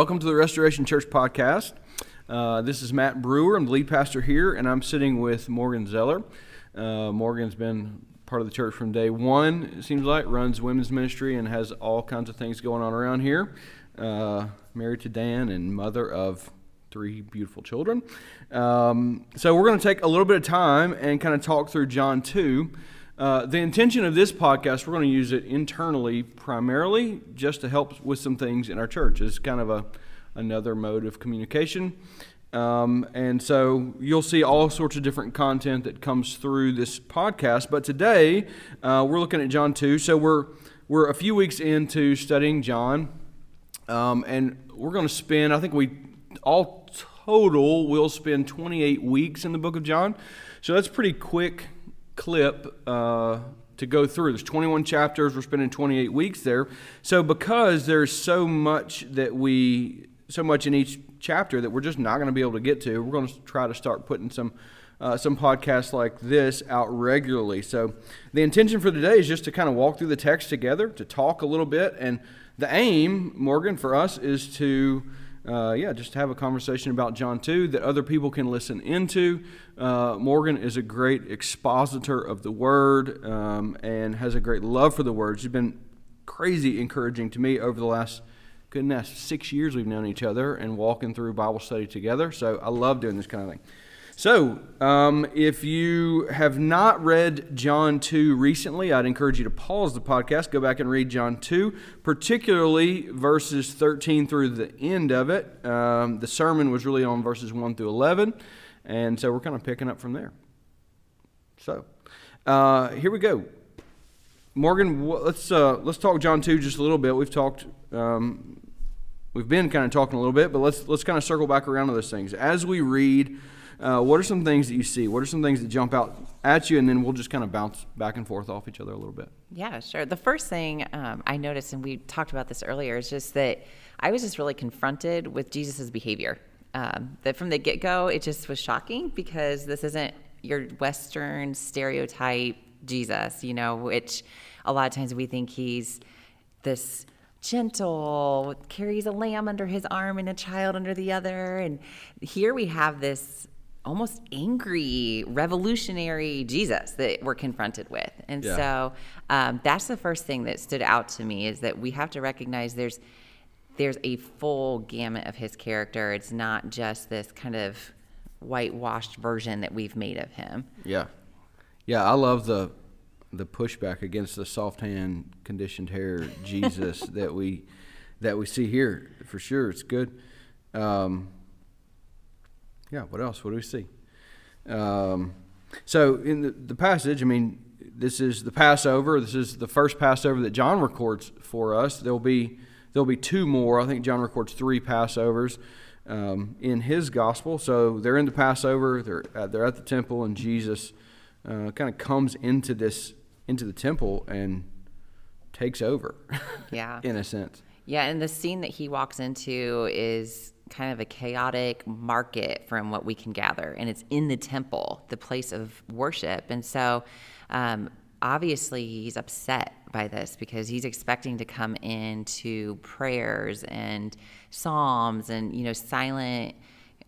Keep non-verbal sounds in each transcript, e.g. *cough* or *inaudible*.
Welcome to the Restoration Church podcast. Uh, this is Matt Brewer. I'm the lead pastor here, and I'm sitting with Morgan Zoeller. Uh, Morgan's been part of the church from day one, it seems like, runs women's ministry and has all kinds of things going on around here. Uh, married to Dan and mother of three beautiful children. Um, so, we're going to take a little bit of time and kind of talk through John 2. Uh, the intention of this podcast, we're going to use it internally primarily just to help with some things in our church. It's kind of a another mode of communication. Um, and so you'll see all sorts of different content that comes through this podcast. But today uh, we're looking at John 2. So we're, we're a few weeks into studying John. Um, and we're going to spend, I think we all total will spend 28 weeks in the book of John. So that's pretty quick clip uh, to go through. There's 21 chapters. We're spending 28 weeks there. So because there's so much that we, so much in each chapter that we're just not going to be able to get to, we're going to try to start putting some. Uh, some podcasts like this out regularly. So, the intention for today is just to kind of walk through the text together, to talk a little bit. And the aim, Morgan, for us is to uh, yeah, just have a conversation about John 2 that other people can listen into. Uh, Morgan is a great expositor of the Word um, and has a great love for the Word. She's been crazy encouraging to me over the last, goodness, six years we've known each other and walking through Bible study together. So I love doing this kind of thing. So, um, if you have not read John 2 recently, I'd encourage you to pause the podcast, go back and read John 2, particularly verses 13 through the end of it. Um, the sermon was really on verses 1 through 11, and so we're kind of picking up from there. So, uh, here we go. Morgan, let's uh, let's talk John 2 just a little bit. We've talked um, we've been kind of talking a little bit, but let's let's kind of circle back around to those things. As we read uh, what are some things that you see? What are some things that jump out at you? And then we'll just kind of bounce back and forth off each other a little bit. Yeah, sure. The first thing um, I noticed, and we talked about this earlier, is just that I was just really confronted with Jesus's behavior. Um, that from the get go, it just was shocking because this isn't your Western stereotype Jesus, you know, which a lot of times we think he's this gentle, carries a lamb under his arm and a child under the other. And here we have this almost angry, revolutionary Jesus that we're confronted with. And yeah. so um, that's the first thing that stood out to me is that we have to recognize there's there's a full gamut of his character. It's not just this kind of whitewashed version that we've made of him. Yeah, yeah. I love the the pushback against the soft hand, conditioned hair Jesus *laughs* that we that we see here for sure. It's good. Um, yeah, what else? What do we see? Um, so in the, the passage, I mean, this is the Passover. This is the first Passover that John records for us. There'll be there'll be two more. I think John records three Passovers um, in his gospel. So they're in the Passover. They're at, they're at the temple, and Jesus uh, kind of comes into this into the temple and takes over. Yeah, *laughs* in a sense. Yeah, and the scene that he walks into is kind of a chaotic market from what we can gather, and it's in the temple, the place of worship. And so, um, obviously, he's upset by this because he's expecting to come into prayers and psalms and you know silent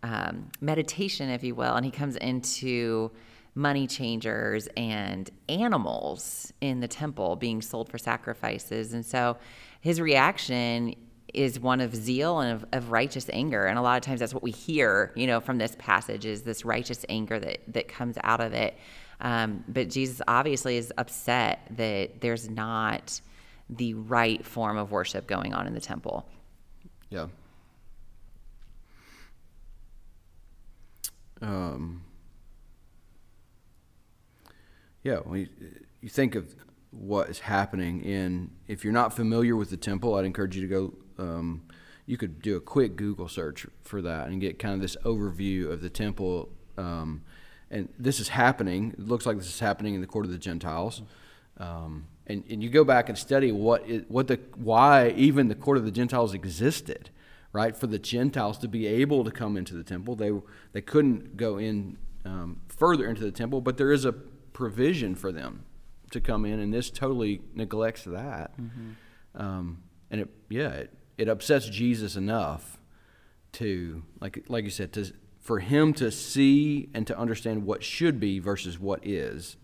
um, meditation, if you will, and he comes into money changers and animals in the temple being sold for sacrifices. And so his reaction is one of zeal and of, of, righteous anger. And a lot of times that's what we hear you know from this passage is this righteous anger that that comes out of it. Um, but jesus obviously is upset that there's not the right form of worship going on in the temple. Yeah. Um, yeah when you think of what is happening in if you're not familiar with the temple i'd encourage you to go um, you could do a quick Google search for that and get kind of this overview of the temple. Um, and this is happening. It looks like this is happening in the court of the Gentiles. Um, and, and you go back and study what it, what the why even the court of the Gentiles existed, right? For the Gentiles to be able to come into the temple, they they couldn't go in um, further into the temple, but there is a provision for them to come in, and this totally neglects that. Mm-hmm. Um, and it yeah it it upsets Jesus enough to like like you said to for him to see and to understand what should be versus what is,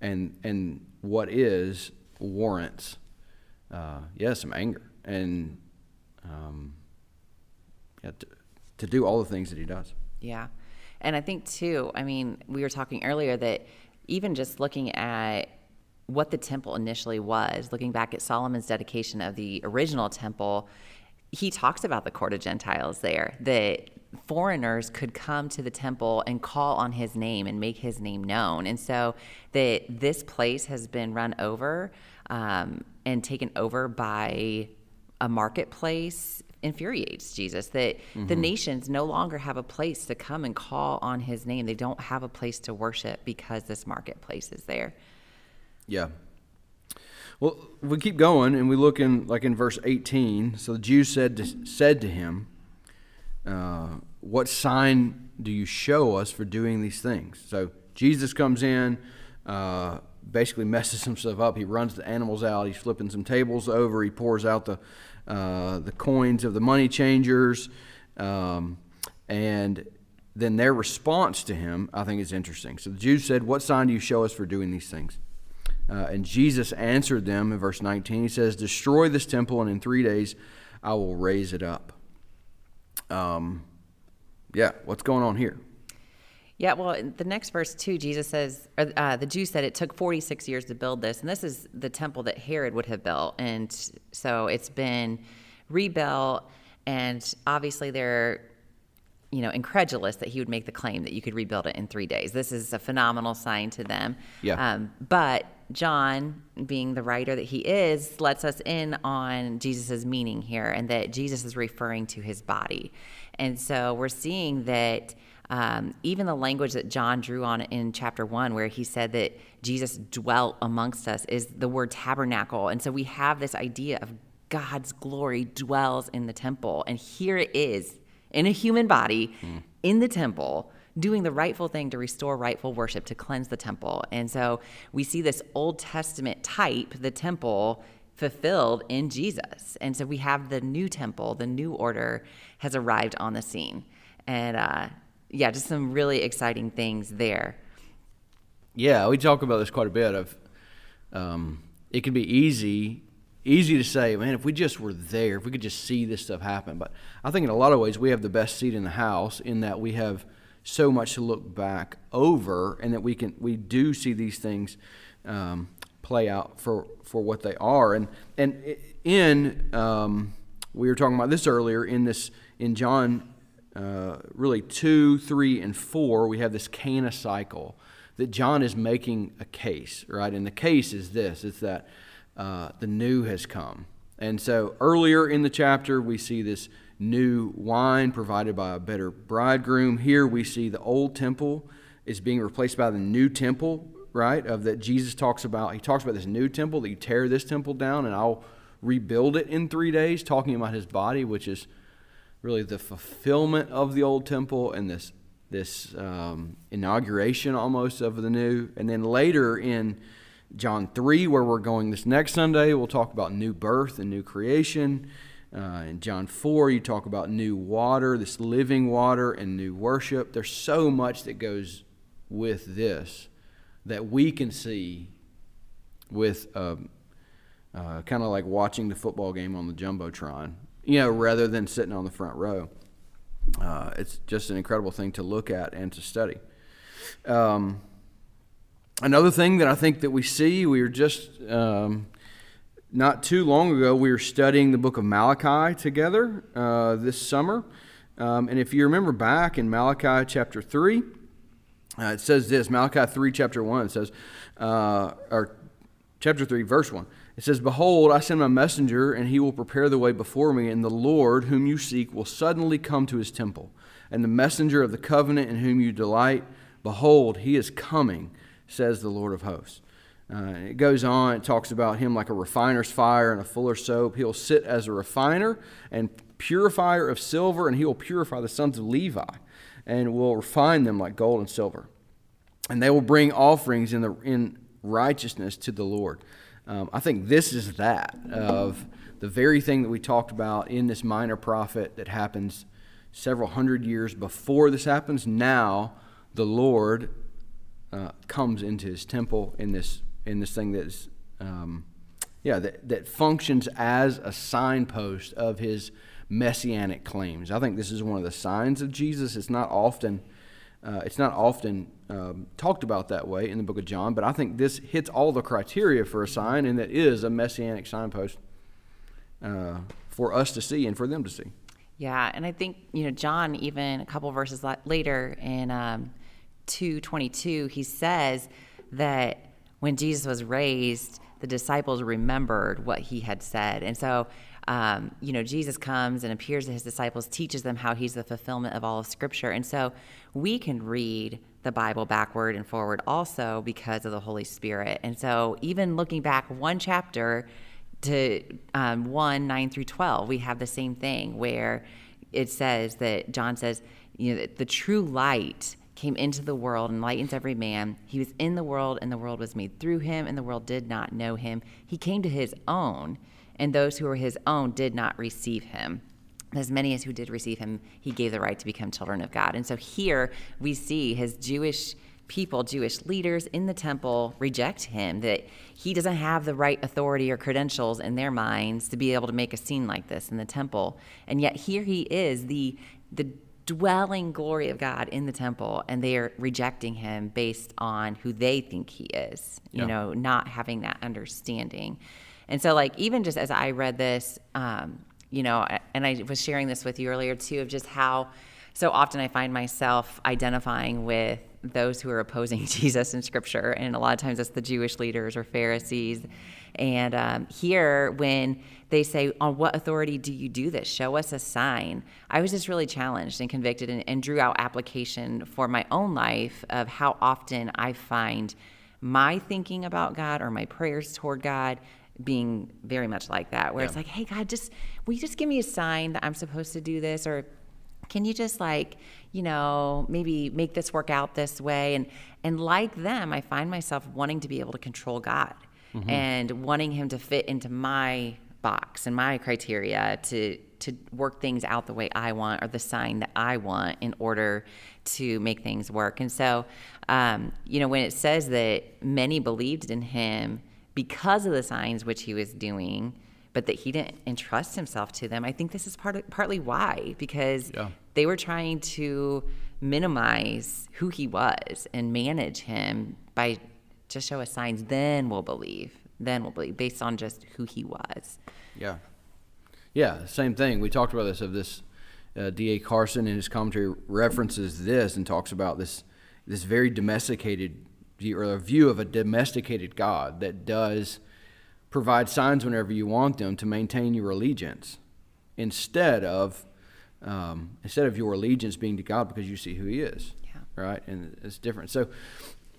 and and what is warrants uh, yeah some anger and um, yeah, to, to do all the things that he does. Yeah. And I think, too, I mean, we were talking earlier that even just looking at what the temple initially was, looking back at Solomon's dedication of the original temple, he talks about the court of Gentiles there, that foreigners could come to the temple and call on his name and make his name known. And so that this place has been run over um, and taken over by a marketplace infuriates Jesus that mm-hmm. the nations no longer have a place to come and call on his name. They don't have a place to worship because this marketplace is there. Yeah. Well, we keep going and we look in like in verse 18. So the Jews said to, said to him, uh, "What sign do you show us for doing these things?" So Jesus comes in, uh, basically messes himself up. He runs the animals out. He's flipping some tables over. He pours out the uh, the coins of the money changers, um, and then their response to him, I think, is interesting. So the Jews said, "What sign do you show us for doing these things?" Uh, and Jesus answered them in verse 19. He says, "Destroy this temple, and in three days I will raise it up." Um, yeah, what's going on here? Yeah, well, the next verse too, Jesus says, or uh, the Jews said it took 46 years to build this, and this is the temple that Herod would have built, and so it's been rebuilt, and obviously they're, you know, incredulous that he would make the claim that you could rebuild it in three days. This is a phenomenal sign to them. Yeah. Um, but John, being the writer that he is, lets us in on Jesus' meaning here, and that Jesus is referring to his body, and so we're seeing that um, even the language that John drew on in chapter one, where he said that Jesus dwelt amongst us, is the word tabernacle. And so we have this idea of God's glory dwells in the temple. And here it is in a human body mm. in the temple doing the rightful thing to restore rightful worship, to cleanse the temple. And so we see this Old Testament type, the temple, fulfilled in Jesus. And so we have the new temple, the new order has arrived on the scene. And uh, yeah, just some really exciting things there. Yeah, we talk about this quite a bit. Of um, it can be easy, easy to say, man, if we just were there, if we could just see this stuff happen. But I think in a lot of ways we have the best seat in the house in that we have so much to look back over, and that we can we do see these things um, play out for for what they are. And and in um, we were talking about this earlier in this in John uh, really two, three, and four, we have this Cana cycle that John is making a case, right? And the case is this it's that uh, the new has come. And so earlier in the chapter, we see this new wine provided by a better bridegroom. Here we see the old temple is being replaced by the new temple, right? Of that Jesus talks about. He talks about this new temple that you tear this temple down and I'll rebuild it in three days, talking about his body, which is really the fulfillment of the old temple and this this um, inauguration almost of the new. And then later in John 3, where we're going this next Sunday, we'll talk about new birth and new creation. Uh, in John 4, you talk about new water, this living water, and new worship. There's so much that goes with this that we can see with um, uh, kind of like watching the football game on the Jumbotron you know, rather than sitting on the front row. Uh, it's just an incredible thing to look at and to study. Um, another thing that I think that we see, we were just um, not too long ago, we were studying the book of Malachi together uh, this summer. Um, and if you remember back in Malachi chapter 3, uh, it says this Malachi 3, chapter 1, it says, uh, or chapter 3, verse 1. It says, Behold, I send my messenger, and he will prepare the way before me, and the Lord, whom you seek, will suddenly come to his temple. And the messenger of the covenant in whom you delight, behold, he is coming, says the Lord of hosts. Uh, it goes on, it talks about him like a refiner's fire and a fuller's soap. He'll sit as a refiner and purifier of silver, and he will purify the sons of Levi, and will refine them like gold and silver. And they will bring offerings in, the, in righteousness to the Lord. Um, I think this is that of the very thing that we talked about in this minor prophet that happens several hundred years before this happens, now the Lord uh, comes into his temple in this, in this thing that is, um, yeah, that, that functions as a signpost of his messianic claims. I think this is one of the signs of Jesus. It's not often. Uh, it's not often um, talked about that way in the book of John, but I think this hits all the criteria for a sign, and that is a messianic signpost uh, for us to see and for them to see. Yeah, and I think you know John even a couple verses later in um, two twenty two he says that when Jesus was raised, the disciples remembered what he had said, and so um, you know, Jesus comes and appears to his disciples, teaches them how he's the fulfillment of all of Scripture. And so we can read the Bible backward and forward also because of the Holy Spirit. And so even looking back one chapter to um, 1 9 through 12, we have the same thing where it says that John says, you know, the true light came into the world and lightens every man. He was in the world, and the world was made through him, and the world did not know him. He came to his own and those who were his own did not receive him. As many as who did receive him, he gave the right to become children of God. And so here we see his Jewish people, Jewish leaders in the temple reject him, that he doesn't have the right authority or credentials in their minds to be able to make a scene like this in the temple. And yet here he is, the, the dwelling glory of God in the temple, and they are rejecting him based on who they think he is, you yeah. know, not having that understanding. And so, like, even just as I read this, um, you know, and I was sharing this with you earlier too, of just how so often I find myself identifying with those who are opposing *laughs* Jesus in Scripture, and a lot of times it's the Jewish leaders or Pharisees. And um, here, when they say, On what authority do you do this? Show us a sign. I was just really challenged and convicted and, and drew out application for my own life of how often I find my thinking about God or my prayers toward God being very much like that, where yeah. it's like, hey, God, just, will you just give me a sign that I'm supposed to do this? Or can you just like, you know, maybe make this work out this way? And, and like them, I find myself wanting to be able to control God mm-hmm. and wanting Him to fit into my box and my criteria to to work things out the way I want or the sign that I want in order to make things work. And so, um, you know, when it says that many believed in him because of the signs which he was doing, but that he didn't entrust himself to them. I think this is part of, partly why, because yeah. they were trying to minimize who he was and manage him by just show us signs. Then we'll believe. Then we'll believe based on just who he was. Yeah, yeah. Same thing. We talked about this of this. Uh, D.A. Carson in his commentary references this and talks about this this very domesticated view or a view of a domesticated God that does provide signs whenever you want them to maintain your allegiance instead of um, instead of your allegiance being to God because you see who He is. Yeah. Right, and it's different. So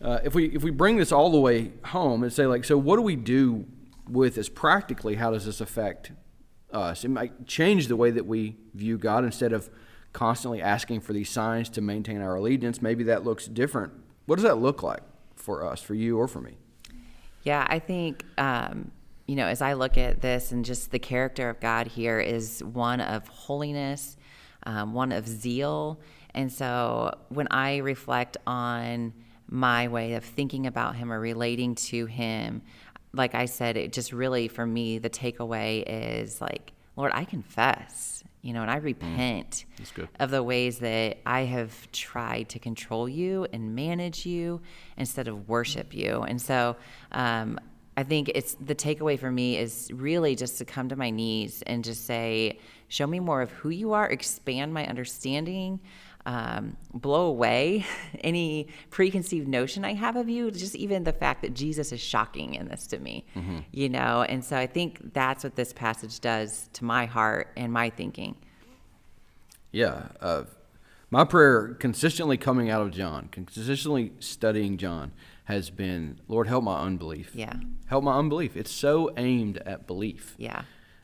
uh, if we if we bring this all the way home and say like, so what do we do with this practically? How does this affect us? It might change the way that we view God instead of constantly asking for these signs to maintain our allegiance. Maybe that looks different. What does that look like? for us, for you or for me. Yeah, I think, um, you know, as I look at this and just the character of God here is one of holiness, um, one of zeal. And so when I reflect on my way of thinking about Him or relating to Him, like I said, it just really, for me, the takeaway is like, Lord, I confess you know, and I mm. repent mm, of the ways that I have tried to control you and manage you instead of worship you. And so um, I think it's the takeaway for me is really just to come to my knees and just say, show me more of who you are, expand my understanding um, blow away *laughs* any preconceived notion I have of you. Just even the fact that Jesus is shocking in this to me, mm-hmm. you know. And so I think that's what this passage does to my heart and my thinking. Yeah, uh, my prayer consistently coming out of John, consistently studying John, has been, Lord, help my unbelief. Yeah, help my unbelief. It's so aimed at belief. Yeah.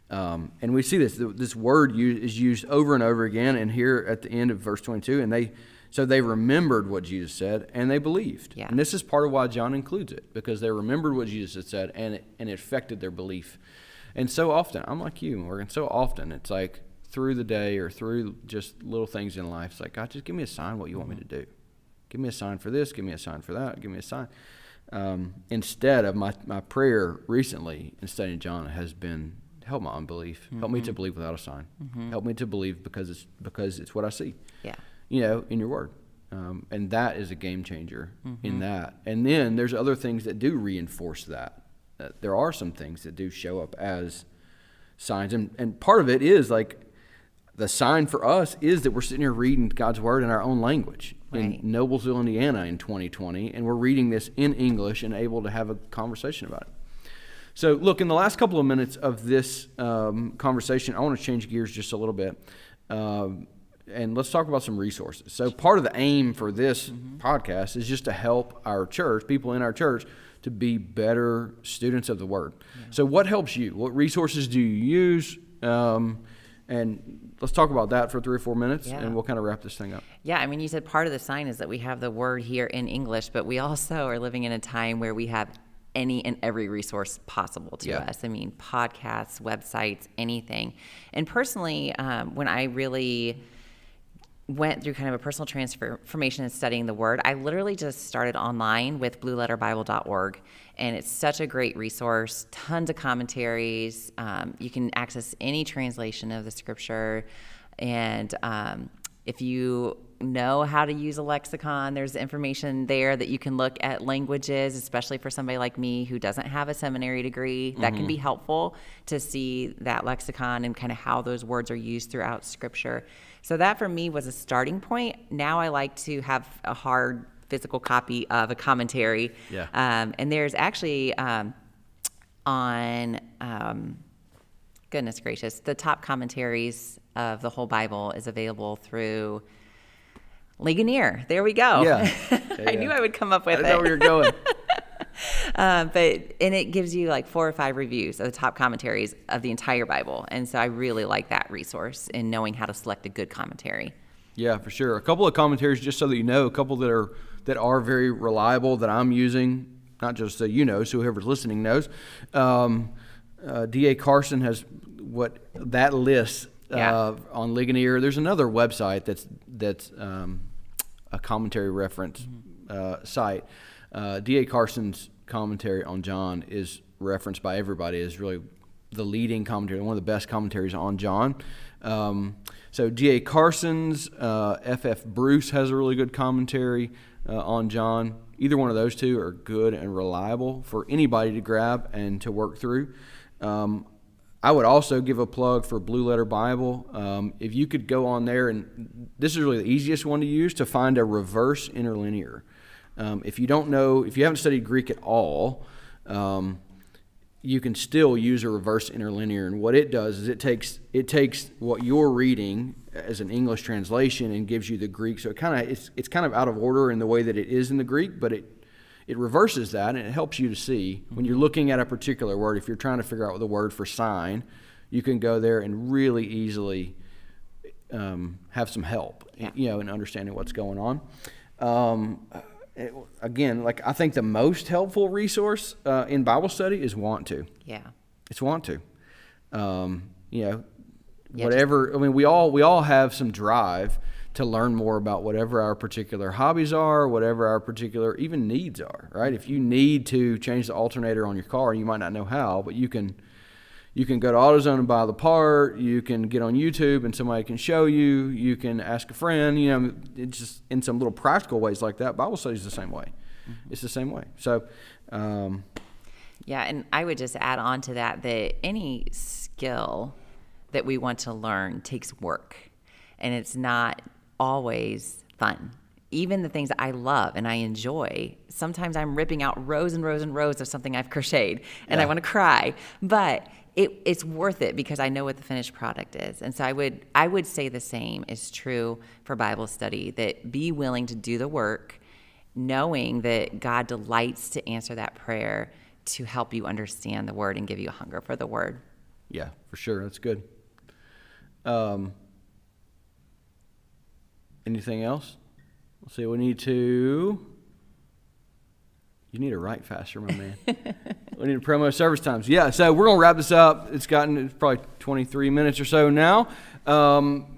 Um, and we see this this word is used over and over again, and here at the end of verse 22, and they so they remembered what Jesus said and they believed. Yeah. And this is part of why John includes it because they remembered what Jesus had said and it, and it affected their belief. And so often, I'm like you, Morgan. So often, it's like through the day or through just little things in life, it's like God, just give me a sign what you want me to do. Give me a sign for this. Give me a sign for that. Give me a sign. Um, instead of my, my prayer recently in studying John has been help my unbelief. Help me to believe without a sign. Help me to believe because it's because it's what I see. Yeah. You know, in your word. Um, and that is a game changer in that. And then there's other things that do reinforce that. Uh, there are some things that do show up as signs, and and part of it is like the sign for us is that we're sitting here reading God's word in our own language Right. in Noblesville, Indiana, in 2020, and we're reading this in English and able to have a conversation about it. So, look, in the last couple of minutes of this um, conversation, I want to change gears just a little bit. Um, and let's talk about some resources. So, part of the aim for this podcast is just to help our church, people in our church, to be better students of the Word. So, what helps you? What resources do you use? Um, and let's talk about that for three or four minutes, Yeah. and we'll kind of wrap this thing up. Yeah, I mean, you said part of the sign is that we have the word here in English, but we also are living in a time where we have any and every resource possible to Yeah. us. I mean, podcasts, websites, anything. And personally, um, when I really went through kind of a personal transformation in studying the word, I literally just started online with blueletterbible.org. And it's such a great resource, tons of commentaries. Um, you can access any translation of the scripture. And um, if you know how to use a lexicon, there's information there that you can look at languages, especially for somebody like me who doesn't have a seminary degree. That can be helpful to see that lexicon and kind of how those words are used throughout scripture. So that for me was a starting point. Now I like to have a hard physical copy of a commentary. Yeah. Um, and there's actually um, on, um, goodness gracious, the top commentaries of the whole Bible is available through Ligonier. There we go. Yeah. *laughs* I knew I would come up I with didn't know where you're going. *laughs* Uh, but and it gives you like four or five reviews of the top commentaries of the entire Bible, and so I really like that resource in knowing how to select a good commentary. Yeah, for sure. A couple of commentaries, just so that you know, a couple that are that are very reliable that I'm using, not just so you know, so whoever's listening knows. Um, uh, D.A. Carson has what that list uh, Yeah. on Ligonier. There's another website that's that's um, a commentary reference uh, site. Uh, D.A. Carson's commentary on John is referenced by everybody as really the leading commentary, one of the best commentaries on John. Um, so D.A. Carson's, uh, F.F. Bruce has a really good commentary uh, on John. Either one of those two are good and reliable for anybody to grab and to work through. Um, I would also give a plug for Blue Letter Bible. Um, if you could go on there, and this is really the easiest one to use to find a reverse interlinear. Um, if you don't know, if you haven't studied Greek at all, um, you can still use a reverse interlinear. And what it does is it takes it takes what you're reading as an English translation and gives you the Greek. So it kind of it's it's kind of out of order in the way that it is in the Greek, but it it reverses that and it helps you to see when you're looking at a particular word. If you're trying to figure out the word for sign, you can go there and really easily um, have some help, you know, in understanding what's going on. Um, it- again, like I think the most helpful resource uh, in Bible study is want to. Yeah. It's want to. Um, you know, Yeah, whatever. I mean, we all we all have some drive to learn more about whatever our particular hobbies are, whatever our particular even needs are. Right? If you need to change the alternator on your car, you might not know how, but you can. You can go to AutoZone and buy the part. You can get on YouTube and somebody can show you. You can ask a friend. You know, it's just in some little practical ways like that. Bible study is the same way. It's the same way. So, um, Yeah, and I would just add on to that that any skill that we want to learn takes work, and it's not always fun. Even the things that I love and I enjoy, sometimes I'm ripping out rows and rows and rows of something I've crocheted, and I want to cry. But it, it's worth it because I know what the finished product is. And so I would I would say the same is true for Bible study that be willing to do the work knowing that God delights to answer that prayer to help you understand the word and give you a hunger for the word. Yeah, for sure. That's good. Um, anything else? Let's see. We need to. You need to write faster, my man. *laughs* we need to promo service times. Yeah, so we're going to wrap this up. It's gotten it's probably 23 minutes or so now. Um,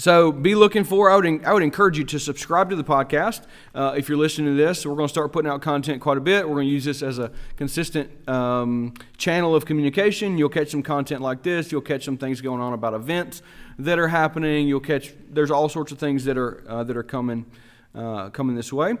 so be looking for. I would I would encourage you to subscribe to the podcast uh, if you're listening to this. We're going to start putting out content quite a bit. We're going to use this as a consistent um, channel of communication. You'll catch some content like this. You'll catch some things going on about events that are happening. You'll catch there's all sorts of things that are uh, that are coming uh, coming this way.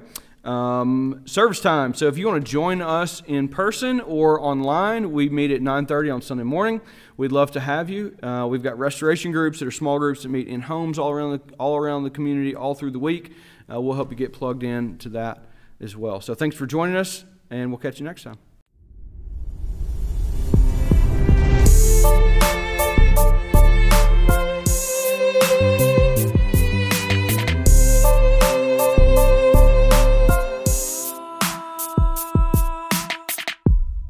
Um, service time. So if you want to join us in person or online, we meet at 9:30 on Sunday morning. We'd love to have you. Uh, we've got restoration groups that are small groups that meet in homes all around the all around the community all through the week. Uh, we'll help you get plugged in to that as well. So thanks for joining us, and we'll catch you next time.